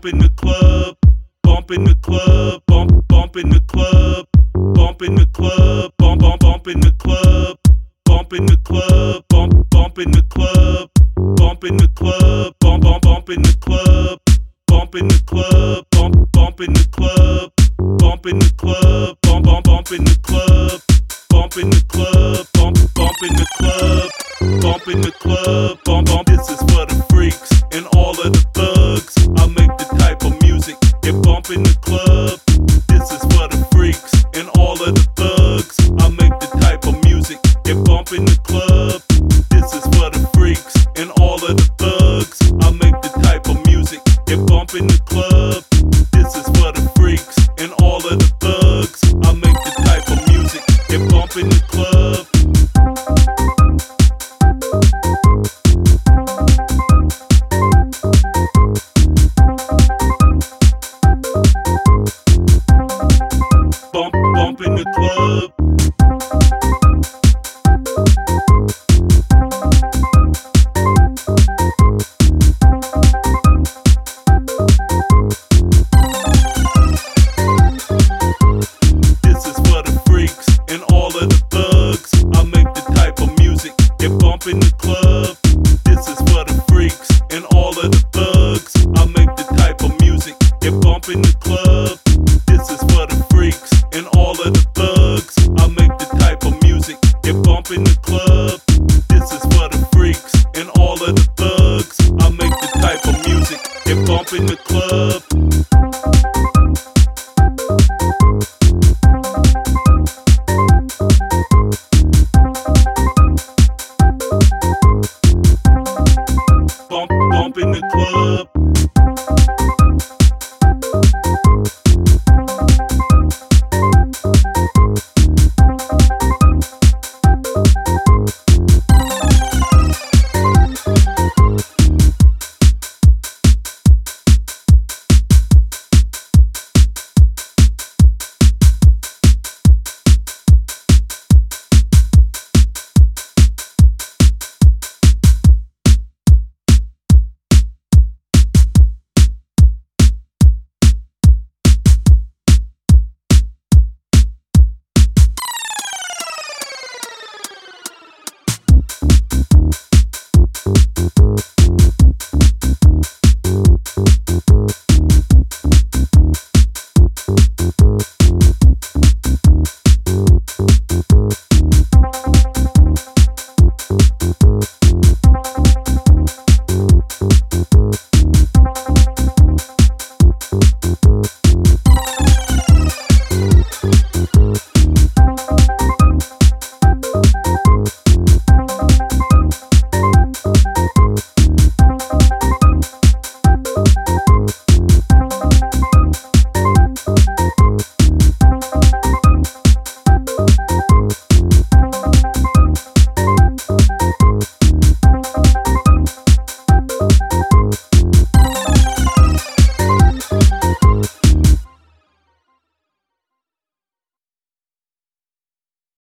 bump in the club, bump in the club, bump bump in the club, bump in the club, bump bump bump in the club, bump in the club, bump bump in the club, bump in the club, bump bump bump in the club, bump in the club, bump bump in the club, bump in the club, bump bump bump in the club, bump in the club, the club. This is for the freaks and all of the thugs. I make the type of music the club. Bump bump in the club. club. This is for the freaks and all of the